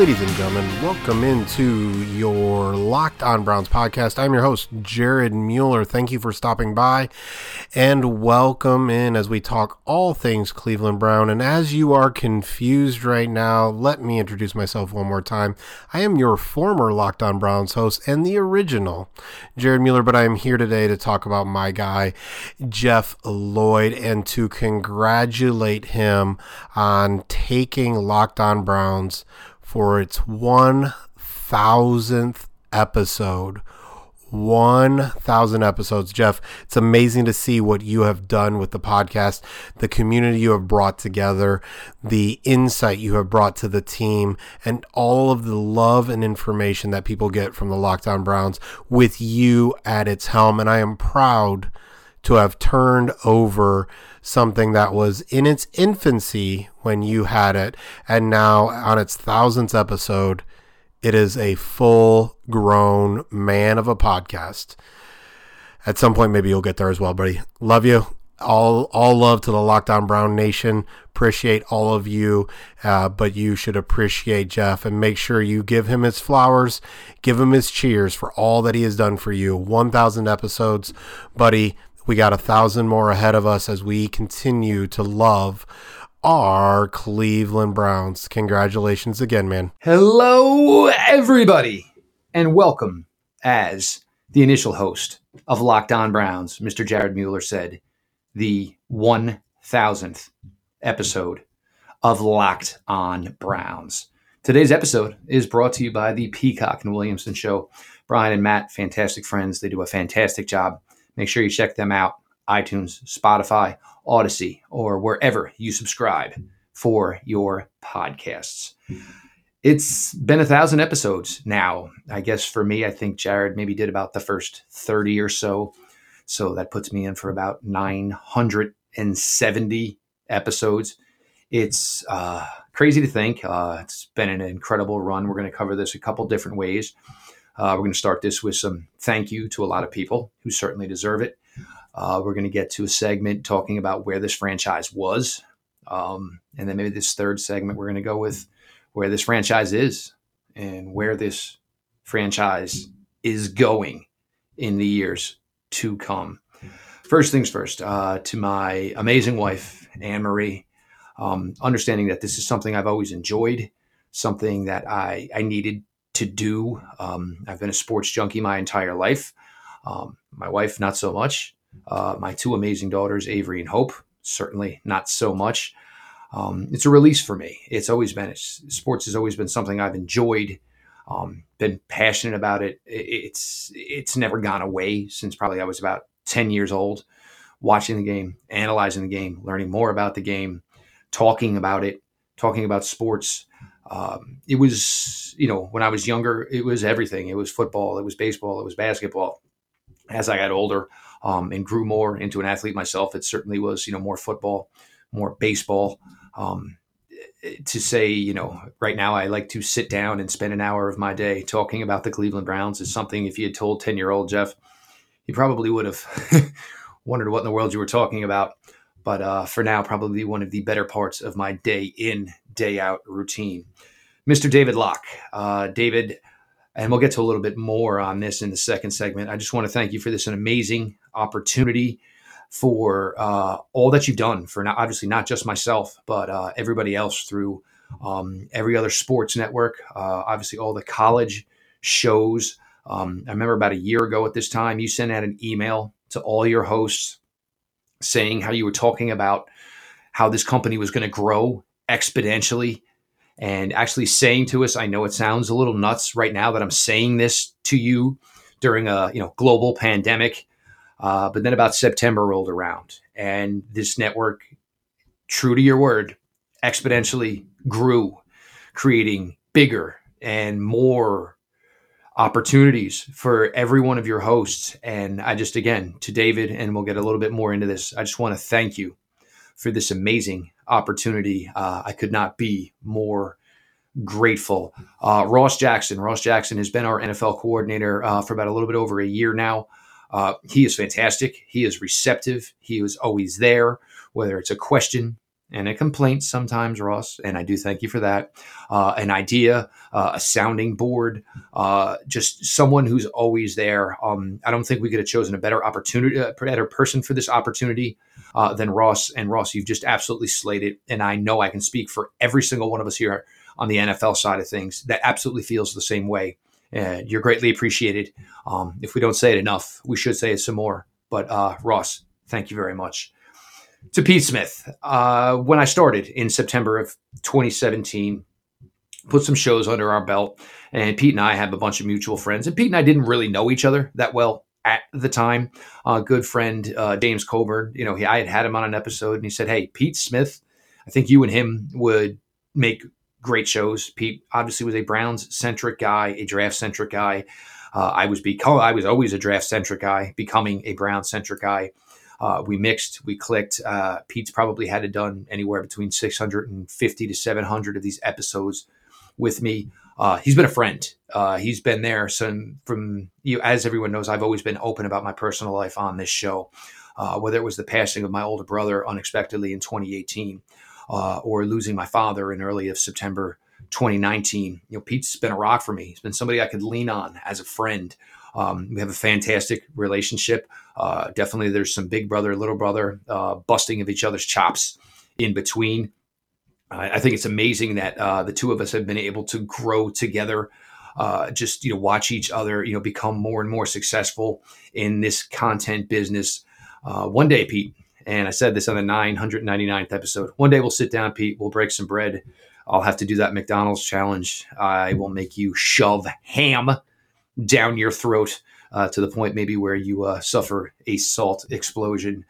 Ladies and gentlemen, welcome into your Locked On Browns podcast. I'm your host, Jared Mueller. Thank you for stopping by and welcome in as we talk all things Cleveland Brown. And as you are confused right now, let me introduce myself one more time. I am your former Locked On Browns host and the original Jared Mueller, but I am here today to talk about my guy, Jeff Lloyd, and to congratulate him on taking Locked On Browns for its 1000th episode. 1,000 episodes. Jeff, it's amazing to see what you have done with the podcast, the community you have brought together, the insight you have brought to the team, and all of the love and information that people get from the Locked On Browns with you at its helm. And I am proud to have turned over something that was in its infancy when you had it, and now on its thousandth episode, it is a full grown man of a podcast. At some point, maybe you'll get there as well, buddy. Love you. All, all love to the Locked On Brown Nation. Appreciate all of you, uh, but you should appreciate Jeff and make sure you give him his flowers, give him his cheers for all that he has done for you. 1,000 episodes, buddy. We got a thousand more ahead of us as we continue to love our Cleveland Browns. Congratulations again, man. Hello, everybody, and welcome as the initial host of Locked On Browns, Mr. Jared Mueller said, the 1000th episode of Locked On Browns. Today's episode is brought to you by the Peacock and Williamson Show. Brian and Matt, fantastic friends. They do a fantastic job Make sure you check them out iTunes, Spotify, Audacy, or wherever you subscribe for your podcasts. It's been a thousand episodes now. I guess for me, I think Jared maybe did about the first 30 or so. So that puts me in for about 970 episodes. It's uh, crazy to think. Uh, it's been an incredible run. We're going to cover this a couple different ways. Uh, we're going to start this with some thank you to a lot of people who certainly deserve it. Uh, we're going to get to a segment talking about where this franchise was. Um, and then maybe this third segment, we're going to go with where this franchise is and where this franchise is going in the years to come. First things first, uh, to my amazing wife, Anne Marie, um, understanding that this is something I've always enjoyed, something that I, I needed to do. Um, I've been a sports junkie my entire life. Um, my wife, not so much. Uh, my two amazing daughters, Avery and Hope, certainly not so much. Um, it's a release for me. It's always been, it's, sports has always been something I've enjoyed, um, been passionate about it. It's, it's never gone away since probably I was about 10 years old, watching the game, analyzing the game, learning more about the game, talking about it, talking about sports um, it was, you know, when I was younger, it was everything. It was football, it was baseball, it was basketball. As I got older um, and grew more into an athlete myself, it certainly was, you know, more football, more baseball. Um, to say, you know, right now I like to sit down and spend an hour of my day talking about the Cleveland Browns is something if you had told 10 year old Jeff, he probably would have wondered what in the world you were talking about. But uh, for now, probably one of the better parts of my day in, day out routine. Mr. David Locke. Uh, David, and we'll get to a little bit more on this in the second segment. I just want to thank you for this an amazing opportunity for uh, all that you've done for not, obviously not just myself, but uh, everybody else through um, every other sports network, uh, obviously all the college shows. Um, I remember about a year ago at this time, you sent out an email to all your hosts saying how you were talking about how this company was going to grow exponentially and actually saying to us, I know it sounds a little nuts right now that I'm saying this to you during a you know global pandemic, uh, but then about September rolled around, and this network, true to your word, exponentially grew, creating bigger and more opportunities for every one of your hosts. And I just, again, to David, and we'll get a little bit more into this, I just want to thank you for this amazing opportunity. Uh, I could not be more grateful. Uh, Ross Jackson. Ross Jackson has been our NFL coordinator uh, for about a little bit over a year now. Uh, he is fantastic. He is receptive. He is always there, whether it's a question and a complaint sometimes, Ross, and I do thank you for that. Uh, an idea, uh, a sounding board, uh, just someone who's always there. Um, I don't think we could have chosen a better opportunity, a better person for this opportunity uh, than Ross. And Ross, you've just absolutely slayed it. And I know I can speak for every single one of us here on the NFL side of things that absolutely feels the same way. And you're greatly appreciated. Um, if we don't say it enough, we should say it some more. But uh, Ross, thank you very much to Pete Smith. Uh, when I started in September of 2017, put some shows under our belt, and Pete and I have a bunch of mutual friends. And Pete and I didn't really know each other that well at the time. Uh, good friend uh, James Coburn, you know, he, I had had him on an episode, and he said, "Hey, Pete Smith, I think you and him would make great shows." Pete obviously was a Browns centric guy, a draft centric guy. Uh, I was become I was always a draft centric guy, becoming a Brown centric guy. Uh, we mixed, we clicked. Uh, Pete's probably had it done anywhere between 650 to 700 of these episodes with me. Uh, he's been a friend. Uh, he's been there. So from you, know, as everyone knows, I've always been open about my personal life on this show. Uh, whether it was the passing of my older brother unexpectedly in 2018, uh, or losing my father in early of September 2019, you know, Pete's been a rock for me. He's been somebody I could lean on as a friend. Um, we have a fantastic relationship. Uh, definitely, there's some big brother, little brother uh, busting of each other's chops in between. I think it's amazing that uh, the two of us have been able to grow together. Uh, just you know, watch each other, you know, become more and more successful in this content business. Uh, one day, Pete, and I said this on the 999th episode. One day we'll sit down, Pete. We'll break some bread. I'll have to do that McDonald's challenge. I will make you shove ham down your throat uh, to the point maybe where you uh, suffer a salt explosion.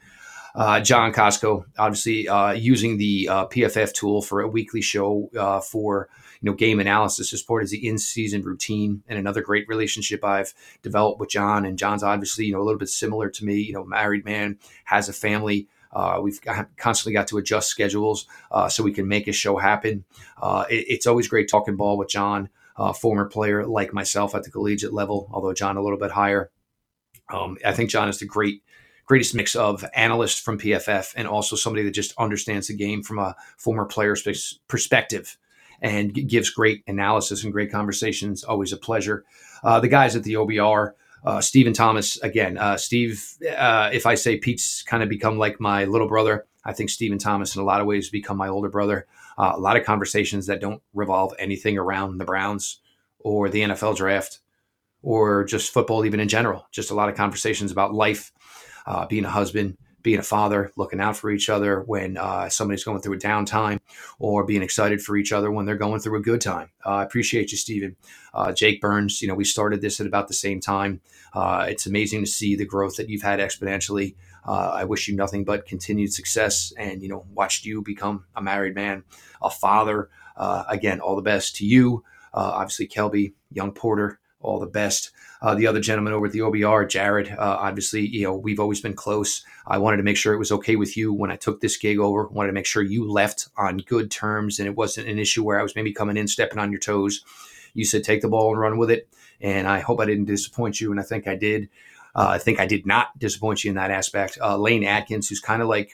Uh, John Costco, obviously uh, using the uh, PFF tool for a weekly show uh, for you know game analysis as part of the in-season routine, and another great relationship I've developed with John. And John's obviously you know a little bit similar to me. You know, married man has a family. Uh, we've constantly got to adjust schedules uh, so we can make a show happen. Uh, it, it's always great talking ball with John uh, former player like myself at the collegiate level, although John a little bit higher. Um, I think John is the great, greatest mix of analyst from PFF and also somebody that just understands the game from a former player's perspective and gives great analysis and great conversations. Always a pleasure. Uh, the guys at the OBR, uh, Stephen Thomas, again, uh, Steve, uh, if I say Pete's kind of become like my little brother, I think Stephen Thomas in a lot of ways become my older brother. Uh, a lot of conversations that don't revolve anything around the Browns or the NFL draft or just football, even in general. Just a lot of conversations about life, uh, being a husband, being a father, looking out for each other when uh, somebody's going through a downtime, or being excited for each other when they're going through a good time. Uh, I appreciate you, Stephen. Uh, Jake Burns, you know, we started this at about the same time. Uh, it's amazing to see the growth that you've had exponentially. Uh, I wish you nothing but continued success and, you know, watched you become a married man, a father. Uh, again, all the best to you. Uh, obviously, Kelby, young Porter, all the best. Uh, the other gentleman over at the OBR, Jared, uh, obviously, you know, we've always been close. I wanted to make sure it was okay with you when I took this gig over. Wanted to make sure you left on good terms and it wasn't an issue where I was maybe coming in, stepping on your toes. You said take the ball and run with it. And I hope I didn't disappoint you. And I think I did. Uh, I think I did not disappoint you in that aspect. Uh, Lane Atkins, who's kind of like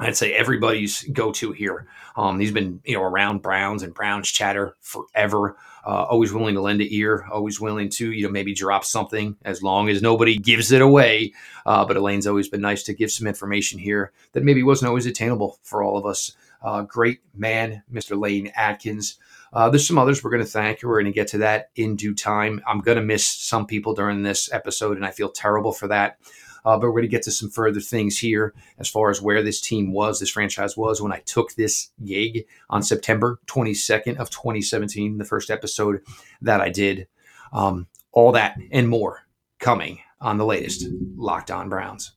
I'd say everybody's go-to here. Um, he's been, you know, around Browns and Browns chatter forever. Uh, always willing to lend an ear. Always willing to, you know, maybe drop something as long as nobody gives it away. Uh, but Elaine's always been nice to give some information here that maybe wasn't always attainable for all of us. Uh, great man, Mr. Lane Atkins. Uh, there's some others we're going to thank. We're going to get to that in due time. I'm going to miss some people during this episode, and I feel terrible for that. Uh, but we're going to get to some further things here as far as where this team was, this franchise was when I took this gig on September 22nd of 2017, the first episode that I did. Um, all that and more coming on the latest Locked On Browns.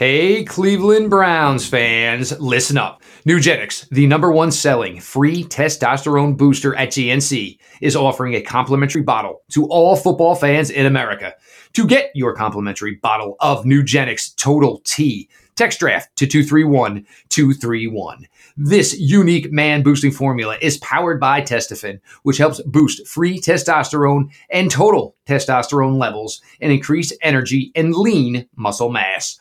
Hey, Cleveland Browns fans, listen up. Nugenix, the number one selling free testosterone booster at GNC, is offering a complimentary bottle to all football fans in America. To get your complimentary bottle of Nugenix Total T, Text draft to 231 231. This unique man boosting formula is powered by Testofen, which helps boost free testosterone and total testosterone levels and increase energy and lean muscle mass.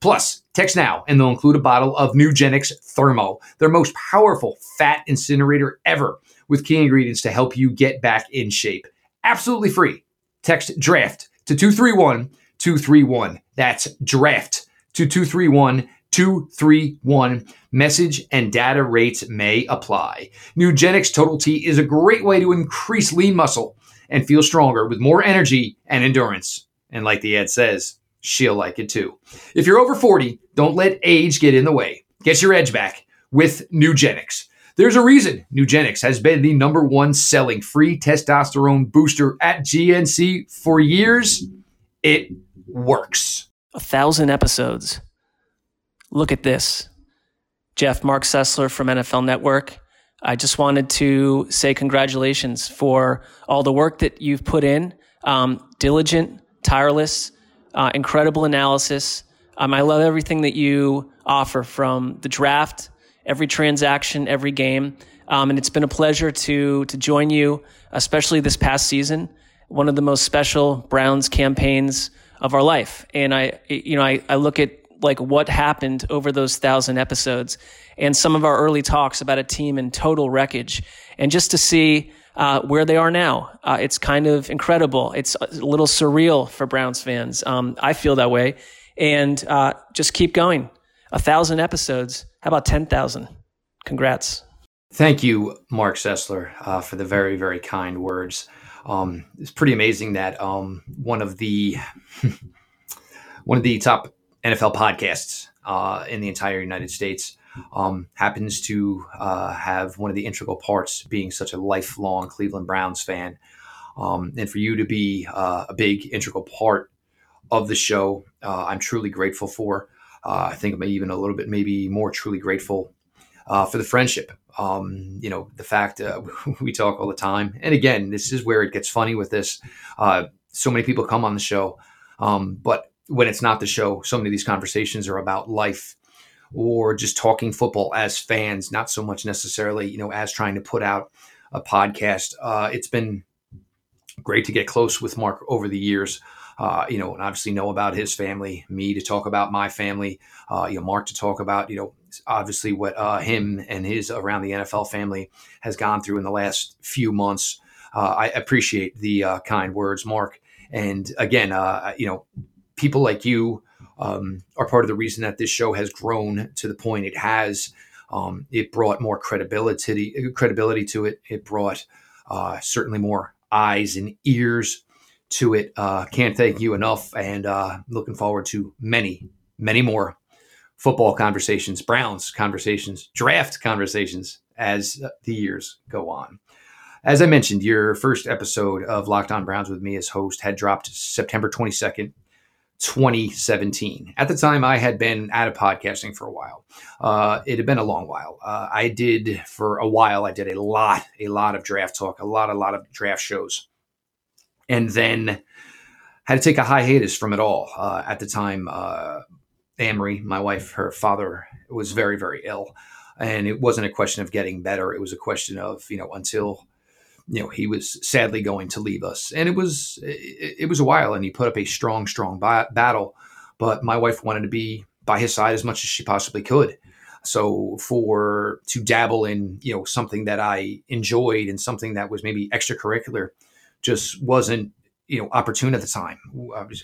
Plus, text now and they'll include a bottle of Nugenix Thermo, their most powerful fat incinerator ever, with key ingredients to help you get back in shape. Absolutely free. Text draft to 231 231. That's draft to 231 231. Message and data rates may apply. Nugenix Total T is a great way to increase lean muscle and feel stronger with more energy and endurance. And like the ad says, she'll like it too. If you're over 40, don't let age get in the way. Get your edge back with Nugenix. There's a reason Nugenix has been the number one selling free testosterone booster at GNC for years. It works. A thousand episodes. Look at this. Jeff Marc Sessler from NFL Network. I just wanted to say congratulations for all the work that you've put in. Um, diligent, tireless, uh, incredible analysis. Um, I love everything that you offer from the draft, every transaction, every game. Um, and it's been a pleasure to to join you, especially this past season. One of the most special Browns campaigns of our life. And I, you know, I, I look at like what happened over those thousand episodes and some of our early talks about a team in total wreckage. And just to see uh, where they are now, uh, it's kind of incredible. It's a little surreal for Browns fans. Um, I feel that way. And uh, just keep going. A thousand episodes. How about 10,000? Congrats. Thank you, Marc Sessler, uh, for the very, very kind words. Um, it's pretty amazing that um, one of the one of the top NFL podcasts uh, in the entire United States um, happens to uh, have one of the integral parts being such a lifelong Cleveland Browns fan, um, and for you to be uh, a big integral part of the show, uh, I'm truly grateful for. Uh, I think even a little bit maybe more truly grateful uh, for the friendship. Um, you know, the fact we talk all the time. And again, this is where it gets funny with this. Uh, so many people come on the show, um, but when it's not the show, so many of these conversations are about life or just talking football as fans, not so much necessarily, you know, as trying to put out a podcast. Uh, it's been great to get close with Marc over the years uh, you know, and obviously know about his family, me to talk about my family, uh, you know, Marc to talk about, you know, obviously what uh, him and his around the NFL family has gone through in the last few months. Uh, I appreciate the uh, kind words, Marc. And again, uh, you know, people like you um, are part of the reason that this show has grown to the point it has. Um, it brought more credibility credibility to it. It brought certainly more eyes and ears to it. Uh, can't thank you enough, and uh, looking forward to many, many more football conversations, Browns conversations, draft conversations as the years go on. As I mentioned, your first episode of Locked On Browns with me as host had dropped September 22nd, 2017. At the time, I had been out of podcasting for a while. Uh, it had been a long while. Uh, I did, for a while, I did a lot, a lot of draft talk, a lot, a lot of draft shows and then had to take a hiatus from it all. Uh, at the time, uh, Amory, my wife, her father was very, very ill, and it wasn't a question of getting better. It was a question of you know until you know he was sadly going to leave us, and it was it, it was a while, and he put up a strong, strong ba- battle. But my wife wanted to be by his side as much as she possibly could. So for to dabble in you know something that I enjoyed and something that was maybe extracurricular just wasn't you know opportune at the time.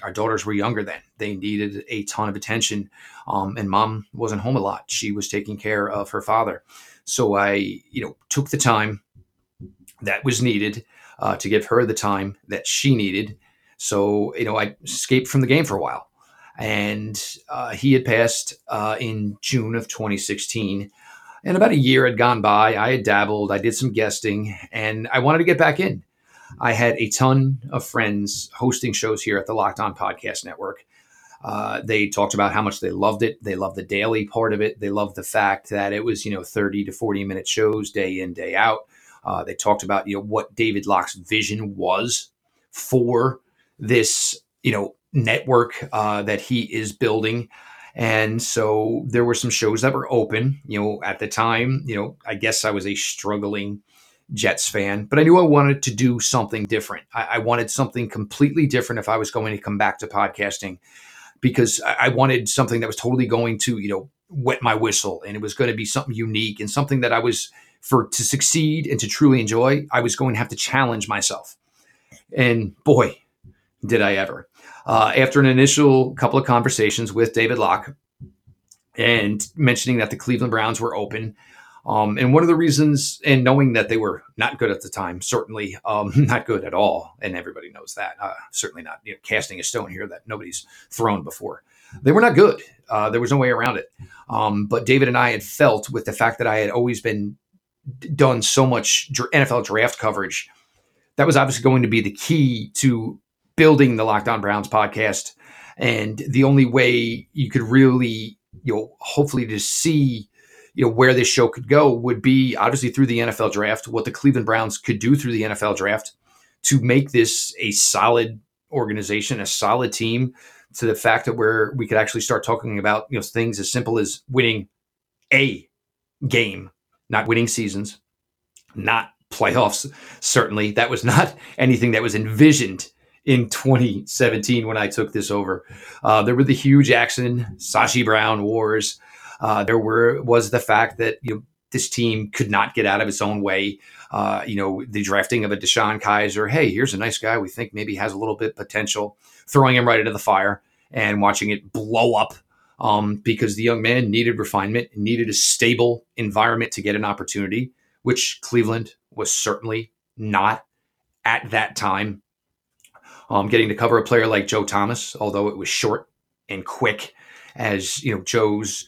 Our daughters were younger then; they needed a ton of attention, um, and mom wasn't home a lot. She was taking care of her father, so I you know took the time that was needed uh, to give her the time that she needed. So you know I escaped from the game for a while, and uh, he had passed uh, in June of 2016. And about a year had gone by. I had dabbled. I did some guesting, and I wanted to get back in. I had a ton of friends hosting shows here at the Locked On Podcast Network. Uh, they talked about how much they loved it. They loved the daily part of it. They loved the fact that it was, you know, 30 to 40 minute shows day in, day out. Uh, they talked about, you know, what David Locke's vision was for this, you know, network uh, that he is building. And so there were some shows that were open. You know, at the time, you know, I guess I was a struggling Jets fan, but I knew I wanted to do something different. I, I wanted something completely different if I was going to come back to podcasting because I, I wanted something that was totally going to, you know, wet my whistle and it was going to be something unique and something that I was for to succeed and to truly enjoy, I was going to have to challenge myself. And boy, did I ever. Uh, after an initial couple of conversations with David Locke and mentioning that the Cleveland Browns were open, um, and one of the reasons, and knowing that they were not good at the time, certainly um, not good at all, and everybody knows that. Uh, certainly not you know, casting a stone here that nobody's thrown before. They were not good. Uh, there was no way around it. Um, but David and I had felt with the fact that I had always been done so much NFL draft coverage, that was obviously going to be the key to building the Locked On Browns podcast. And the only way you could really, you know, hopefully to see, you know, where this show could go would be obviously through the NFL draft, what the Cleveland Browns could do through the NFL draft to make this a solid organization, a solid team, to the fact that where we could actually start talking about, you know, things as simple as winning a game, not winning seasons, not playoffs. Certainly, that was not anything that was envisioned in 2017 when I took this over. Uh, there were the Hue Jackson, Sashi Brown wars. Uh, there were was the fact that you know, this team could not get out of its own way. Uh, you know, the drafting of a DeShone Kizer. Hey, here's a nice guy we think maybe has a little bit potential. Throwing him right into the fire and watching it blow up um, because the young man needed refinement, needed a stable environment to get an opportunity, which Cleveland was certainly not at that time. Um, getting to cover a player like Joe Thomas, although it was short and quick, as you know, Joe's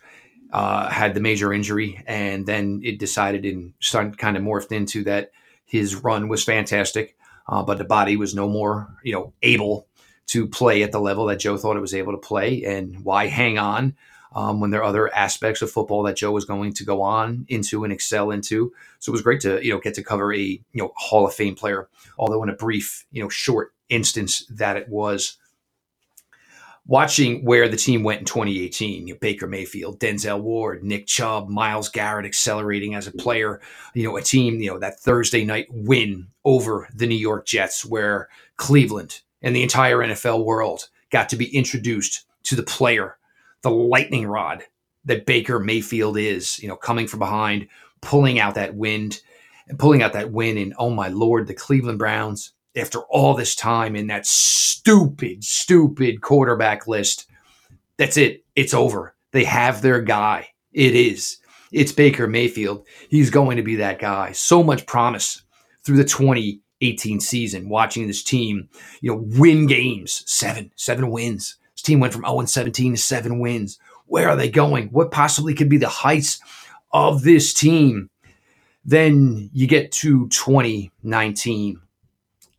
uh, had the major injury, and then it decided and kind of morphed into that his run was fantastic, uh, but the body was no more, you know, able to play at the level that Joe thought it was able to play, and why hang on um, when there are other aspects of football that Joe was going to go on into and excel into. So it was great to you know get to cover a you know Hall of Fame player, although in a brief you know short instance that it was. Watching where the team went in 2018, you know, Baker Mayfield, Denzel Ward, Nick Chubb, Myles Garrett accelerating as a player, you know, a team, you know, that Thursday night win over the New York Jets, where Cleveland and the entire NFL world got to be introduced to the player the lightning rod that Baker Mayfield is, you know, coming from behind, pulling out that wind and pulling out that win. And oh my Lord, the Cleveland Browns, after all this time in that stupid, stupid quarterback list, that's it. It's over. They have their guy. It is. It's Baker Mayfield. He's going to be that guy. So much promise through the 2018 season, watching this team, you know, win games, seven, seven wins This team went from 0 and 17 to seven wins. Where are they going? What possibly could be the heights of this team? Then you get to 2019.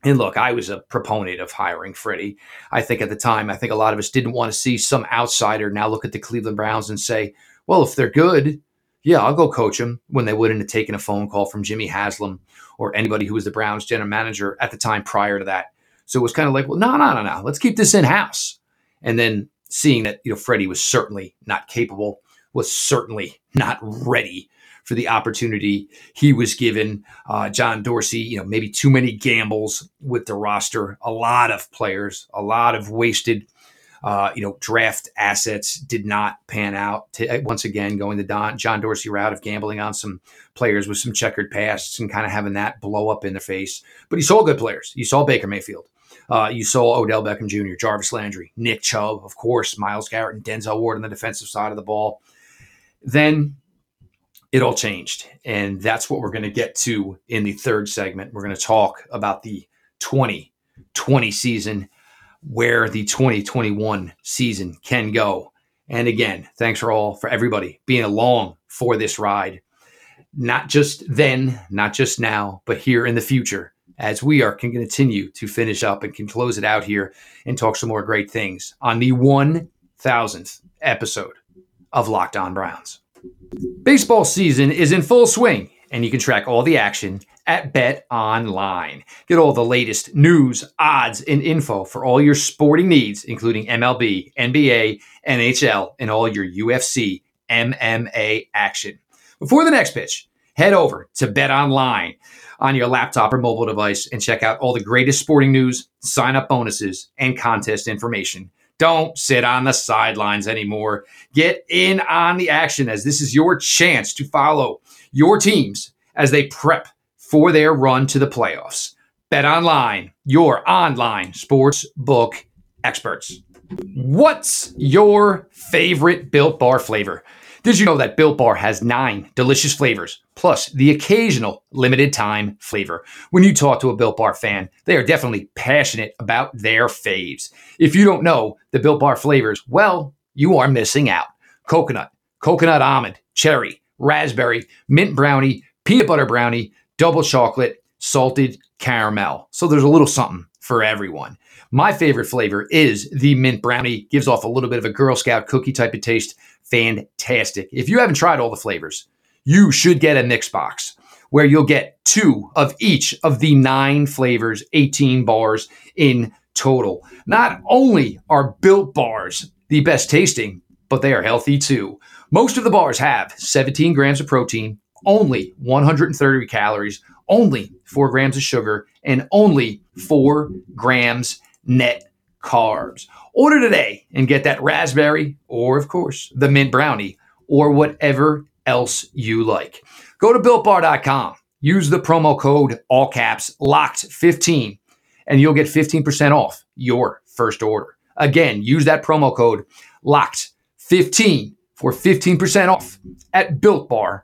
And look, I was a proponent of hiring Freddie. I think at the time, I think a lot of us didn't want to see some outsider now look at the Cleveland Browns and say, well, if they're good, yeah, I'll go coach them when they wouldn't have taken a phone call from Jimmy Haslam or anybody who was the Browns general manager at the time prior to that. So it was kind of like, well, no, no, no, no. Let's keep this in house. And then seeing that, you know, Freddie was certainly not capable, was certainly not ready for the opportunity he was given. Uh, John Dorsey, you know, maybe too many gambles with the roster, a lot of players, a lot of wasted, uh, you know, draft assets did not pan out. To, once again, going the Don, John Dorsey route of gambling on some players with some checkered pasts and kind of having that blow up in their face. But he saw good players. He saw Baker Mayfield. Uh, you saw Odell Beckham Jr., Jarvis Landry, Nick Chubb, of course, Myles Garrett, and Denzel Ward on the defensive side of the ball. Then it all changed. And that's what we're going to get to in the third segment. We're going to talk about the 2020 season, where the 2021 season can go. And again, thanks for all, for everybody being along for this ride. Not just then, not just now, but here in the future as we are can continue to finish up and can close it out here and talk some more great things on the 1000th episode of Locked On Browns. Baseball season is in full swing, and you can track all the action at Bet Online. Get all the latest news, odds, and info for all your sporting needs, including MLB, NBA, NHL, and all your UFC MMA action. Before the next pitch, head over to Bet Online on your laptop or mobile device and check out all the greatest sporting news, sign up bonuses, and contest information. Don't sit on the sidelines anymore. Get in on the action as this is your chance to follow your teams as they prep for their run to the playoffs. Bet online, your online sports book experts. What's your favorite Built Bar flavor? Did you know that Built Bar has nine delicious flavors, plus the occasional limited time flavor? When you talk to a Built Bar fan, they are definitely passionate about their faves. If you don't know the Built Bar flavors, well, you are missing out. Coconut, coconut almond, cherry, raspberry, mint brownie, peanut butter brownie, double chocolate, salted caramel. So there's a little something for everyone. My favorite flavor is the mint brownie. Gives off a little bit of a Girl Scout cookie type of taste. Fantastic. If you haven't tried all the flavors, you should get a mix box where you'll get two of each of the nine flavors, 18 bars in total. Not only are built bars the best tasting, but they are healthy too. Most of the bars have 17 grams of protein, only 130 calories, only 4 grams of sugar, and only 4 grams net carbs. Order today and get that raspberry, or of course, the mint brownie, or whatever else you like. Go to builtbar.com, use the promo code all caps locked15, and you'll get 15% off your first order. Again, use that promo code locked15 for 15% off at builtbar.com.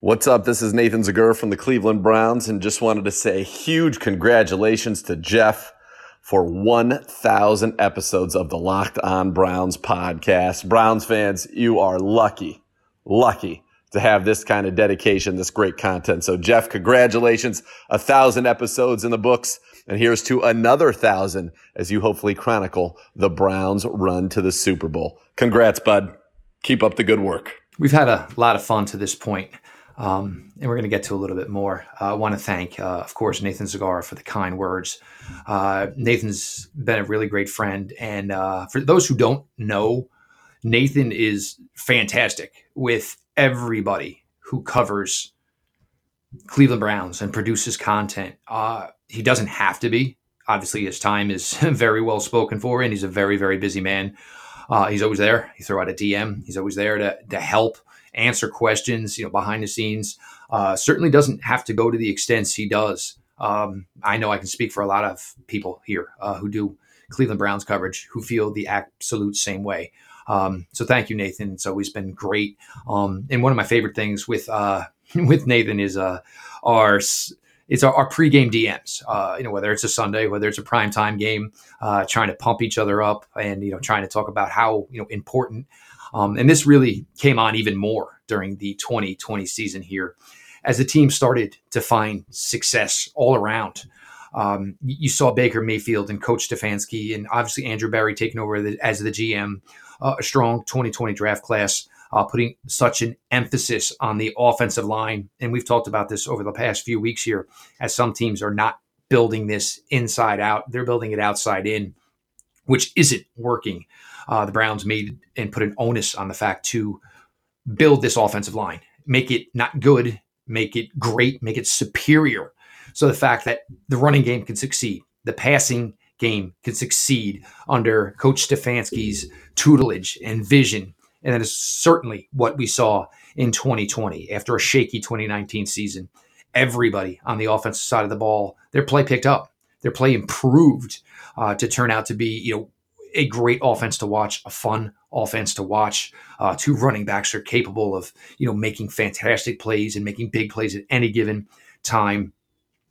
What's up? This is Nathan Zegura from the Cleveland Browns and just wanted to say huge congratulations to Jeff for 1,000 episodes of the Locked On Browns podcast. Browns fans, you are lucky, lucky to have this kind of dedication, this great content. So Jeff, congratulations. A thousand episodes in the books. And here's to another thousand as you hopefully chronicle the Browns run to the Super Bowl. Congrats, bud. Keep up the good work. We've had a lot of fun to this point, um, and we're going to get to a little bit more. Uh, I want to thank, uh, of course, Nathan Zegura for the kind words. Uh, Nathan's been a really great friend, and uh, for those who don't know, Nathan is fantastic with everybody who covers Cleveland Browns and produces content. Uh, he doesn't have to be. Obviously, his time is very well spoken for, and he's a very, very busy man. Uh, he's always there. He throw out a DM. He's always there to, to help answer questions, you know, behind the scenes. Uh, certainly doesn't have to go to the extents he does. Um, I know I can speak for a lot of people here uh, who do Cleveland Browns coverage who feel the absolute same way. Um, so thank you, Nathan. It's always been great. Um, and one of my favorite things with uh, with Nathan is uh, our it's our, our pregame DMs. Uh, you know, whether it's a Sunday, whether it's a prime time game, uh, trying to pump each other up, and you know, trying to talk about how you know important. Um, and this really came on even more during the 2020 season here, as the team started to find success all around. Um, you saw Baker Mayfield and Coach Stefanski, and obviously Andrew Berry taking over the, as the GM. Uh, a strong 2020 draft class uh, putting such an emphasis on the offensive line. And we've talked about this over the past few weeks here, as some teams are not building this inside out, they're building it outside in, which isn't working. Uh, the Browns made and put an onus on the fact to build this offensive line, make it not good, make it great, make it superior. So the fact that the running game can succeed, the passing game can succeed under Coach Stefanski's tutelage and vision and that is certainly what we saw in 2020 after a shaky 2019 season. Everybody on the offensive side of the ball, their play picked up, their play improved uh, to turn out to be, you know, a great offense to watch, a fun offense to watch. Uh, two running backs are capable of, you know, making fantastic plays and making big plays at any given time.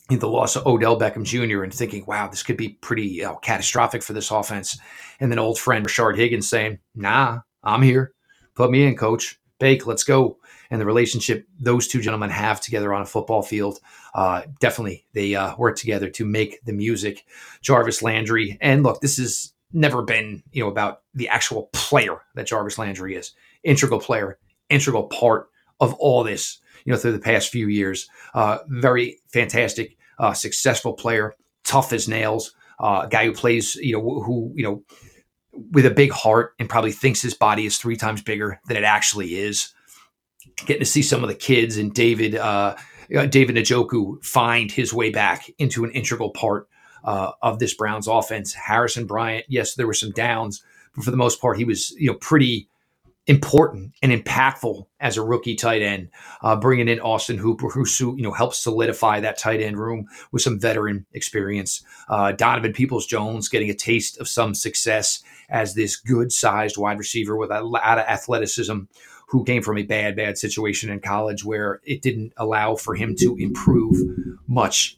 The loss of Odell Beckham Jr. and thinking, wow, this could be pretty you know, catastrophic for this offense. And then old friend Rashard Higgins saying, nah, I'm here. Put me in, coach. Bake, let's go. And the relationship those two gentlemen have together on a football field, uh, definitely they uh, work together to make the music. Jarvis Landry, and look, this has never been you know about the actual player that Jarvis Landry is. Integral player, integral part of all this, you know, through the past few years. Uh, very fantastic, uh, successful player, tough as nails, uh, guy who plays, you know, who, you know, with a big heart and probably thinks his body is three times bigger than it actually is. Getting to see some of the kids and David, uh, uh David Njoku find his way back into an integral part uh, of this Browns offense. Harrison Bryant, yes, there were some downs, but for the most part, he was you know pretty important and impactful as a rookie tight end, uh, bringing in Austin Hooper, who you know helps solidify that tight end room with some veteran experience. Uh, Donovan Peoples Jones getting a taste of some success as this good-sized wide receiver with a lot of athleticism, who came from a bad, bad situation in college where it didn't allow for him to improve much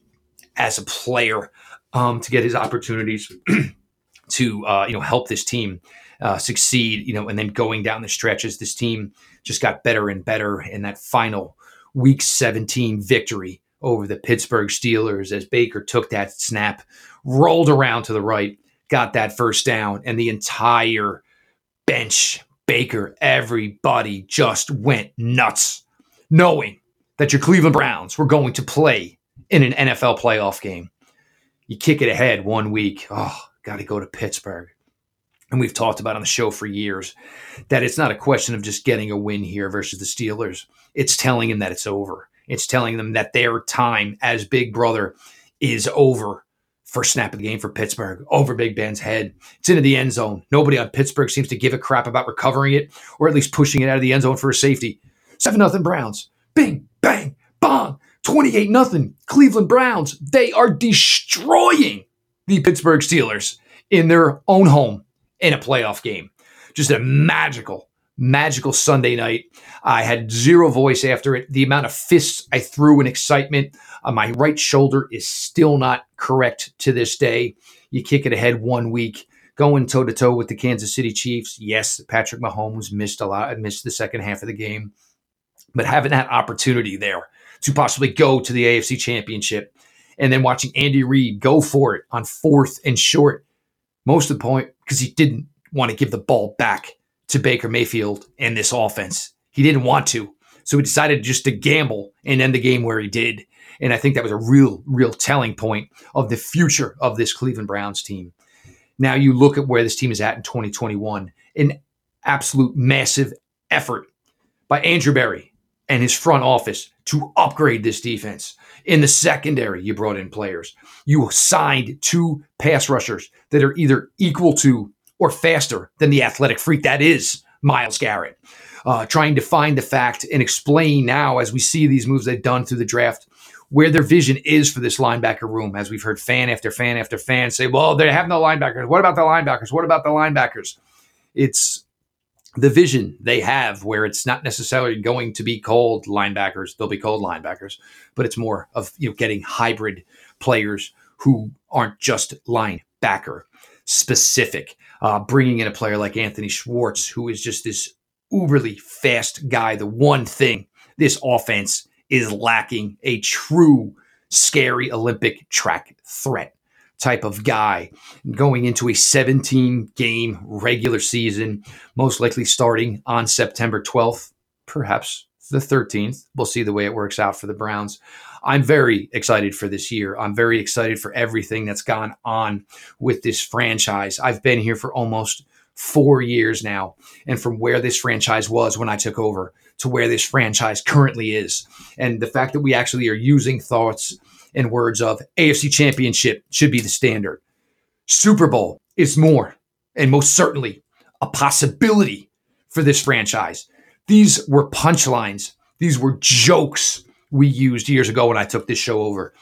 as a player um, to get his opportunities to uh, you know help this team uh, succeed, you know, and then going down the stretches, this team just got better and better in that final week 17 victory over the Pittsburgh Steelers as Baker took that snap, rolled around to the right, got that first down, and the entire bench, Baker, everybody just went nuts, knowing that your Cleveland Browns were going to play in an NFL playoff game. You kick it ahead one week. Oh, got to go to Pittsburgh and we've talked about on the show for years that it's not a question of just getting a win here versus the Steelers. It's telling them that it's over. It's telling them that their time as Big Brother is over. First snap of the game for Pittsburgh over Big Ben's head. It's into the end zone. Nobody on Pittsburgh seems to give a crap about recovering it or at least pushing it out of the end zone for a safety. 7 nothing Browns. Bing, bang, bong. 28 nothing Cleveland Browns. They are destroying the Pittsburgh Steelers in their own home in a playoff game. Just a magical, magical Sunday night. I had zero voice after it. The amount of fists I threw in excitement. Uh, my right shoulder is still not correct to this day. You kick it ahead one week, going toe to toe with the Kansas City Chiefs. Yes, Patrick Mahomes missed a lot, I missed the second half of the game, but having that opportunity there to possibly go to the AFC Championship, and then watching Andy Reid go for it on fourth and short most of the point because he didn't want to give the ball back to Baker Mayfield and this offense. He didn't want to. So he decided just to gamble and end the game where he did. And I think that was a real, real telling point of the future of this Cleveland Browns team. Now you look at where this team is at in 2021, an absolute massive effort by Andrew Berry and his front office to upgrade this defense. In the secondary, you brought in players. You signed two pass rushers that are either equal to or faster than the athletic freak that is Myles Garrett. Uh, trying to find the fact and explain now, as we see these moves they've done through the draft, where their vision is for this linebacker room. As we've heard fan after fan after fan say, well, they have no linebackers. What about the linebackers? What about the linebackers? It's the vision they have where it's not necessarily going to be called linebackers they'll be called linebackers but it's more of you know getting hybrid players who aren't just linebacker specific uh, bringing in a player like anthony schwartz who is just this uberly fast guy. The one thing this offense is lacking a true scary olympic track threat type of guy going into a 17 game regular season, most likely starting on September 12th, perhaps the 13th. We'll see the way it works out for the Browns. I'm very excited for this year. I'm very excited for everything that's gone on with this franchise. I've been here for almost four years now. And from where this franchise was when I took over to where this franchise currently is. And the fact that we actually are using thoughts in words of AFC Championship should be the standard. Super Bowl is more, and most certainly a possibility for this franchise. These were punchlines, these were jokes we used years ago when I took this show over.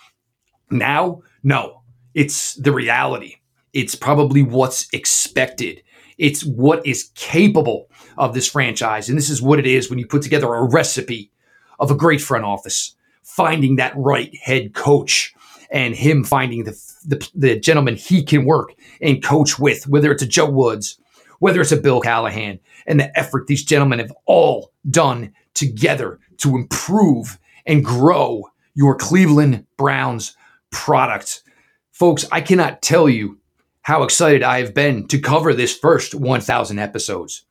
Now, no, it's the reality. It's probably what's expected. It's what is capable of this franchise. And this is what it is when you put together a recipe of a great front office, finding that right head coach and him finding the, the, the gentleman he can work and coach with, whether it's a Joe Woods, whether it's a Bill Callahan, and the effort these gentlemen have all done together to improve and grow your Cleveland Browns product. Folks, I cannot tell you how excited I have been to cover this first 1,000 episodes.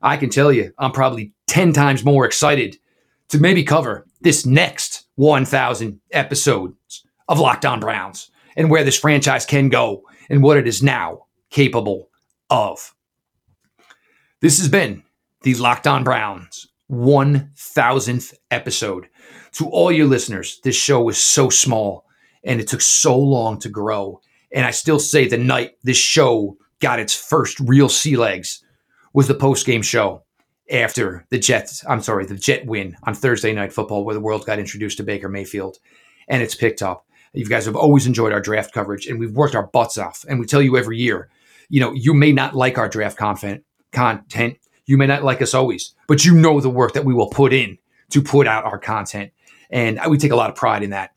I can tell you, I'm probably 10 times more excited to maybe cover this next 1,000 episodes of Locked On Browns and where this franchise can go and what it is now capable of. This has been the Locked On Browns 1000th episode. To all your listeners, this show was so small and it took so long to grow. And I still say the night this show got its first real sea legs was the post game show after the Jets, I'm sorry, the Jet win on Thursday Night Football, where the world got introduced to Baker Mayfield, and it's picked up. You guys have always enjoyed our draft coverage, and we've worked our butts off. And we tell you every year, you know, you may not like our draft content, content. You may not like us always, but you know the work that we will put in to put out our content, and we take a lot of pride in that.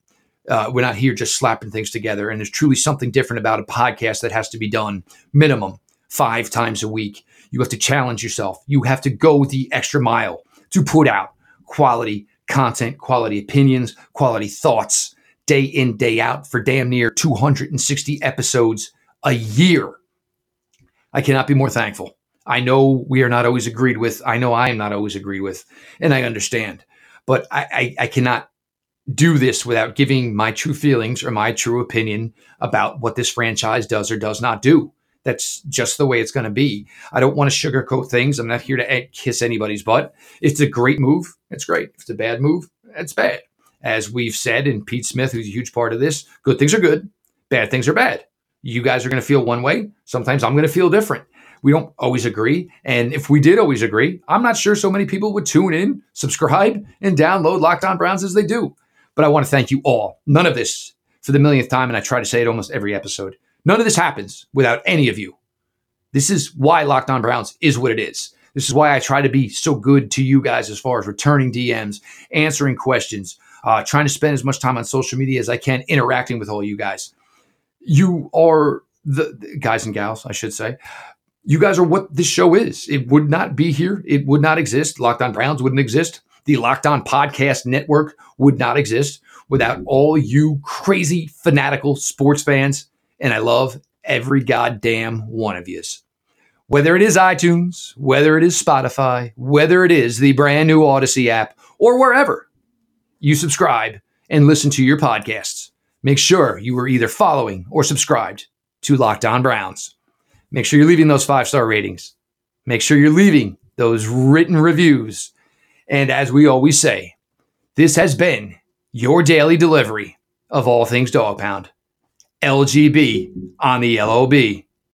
Uh, we're not here just slapping things together, and there's truly something different about a podcast that has to be done minimum five times a week you have to challenge yourself. You have to go the extra mile to put out quality content, quality opinions, quality thoughts day in, day out for damn near 260 episodes a year. I cannot be more thankful. I know we are not always agreed with. I know I am not always agreed with, and I understand. But I, I, I cannot do this without giving my true feelings or my true opinion about what this franchise does or does not do. That's just the way it's going to be. I don't want to sugarcoat things. I'm not here to kiss anybody's butt. It's a great move. It's great. If it's a bad move, it's bad. As we've said, and Pete Smith, who's a huge part of this, good things are good, bad things are bad. You guys are going to feel one way. Sometimes I'm going to feel different. We don't always agree. And if we did always agree, I'm not sure so many people would tune in, subscribe, and download Locked On Browns as they do. But I want to thank you all. None of this for the millionth time, and I try to say it almost every episode. None of this happens without any of you. This is why Locked On Browns is what it is. This is why I try to be so good to you guys as far as returning DMs, answering questions, uh, trying to spend as much time on social media as I can interacting with all you guys. You are the, the guys and gals, I should say. You guys are what this show is. It would not be here. It would not exist. Locked On Browns wouldn't exist. The Locked On Podcast Network would not exist without all you crazy fanatical sports fans and I love every goddamn one of yous. Whether it is iTunes, whether it is Spotify, whether it is the brand new Audacy app, or wherever you subscribe and listen to your podcasts, make sure you are either following or subscribed to Locked On Browns. Make sure you're leaving those five star ratings. Make sure you're leaving those written reviews. And as we always say, this has been your daily delivery of all things Dog Pound. LGB on the LOB.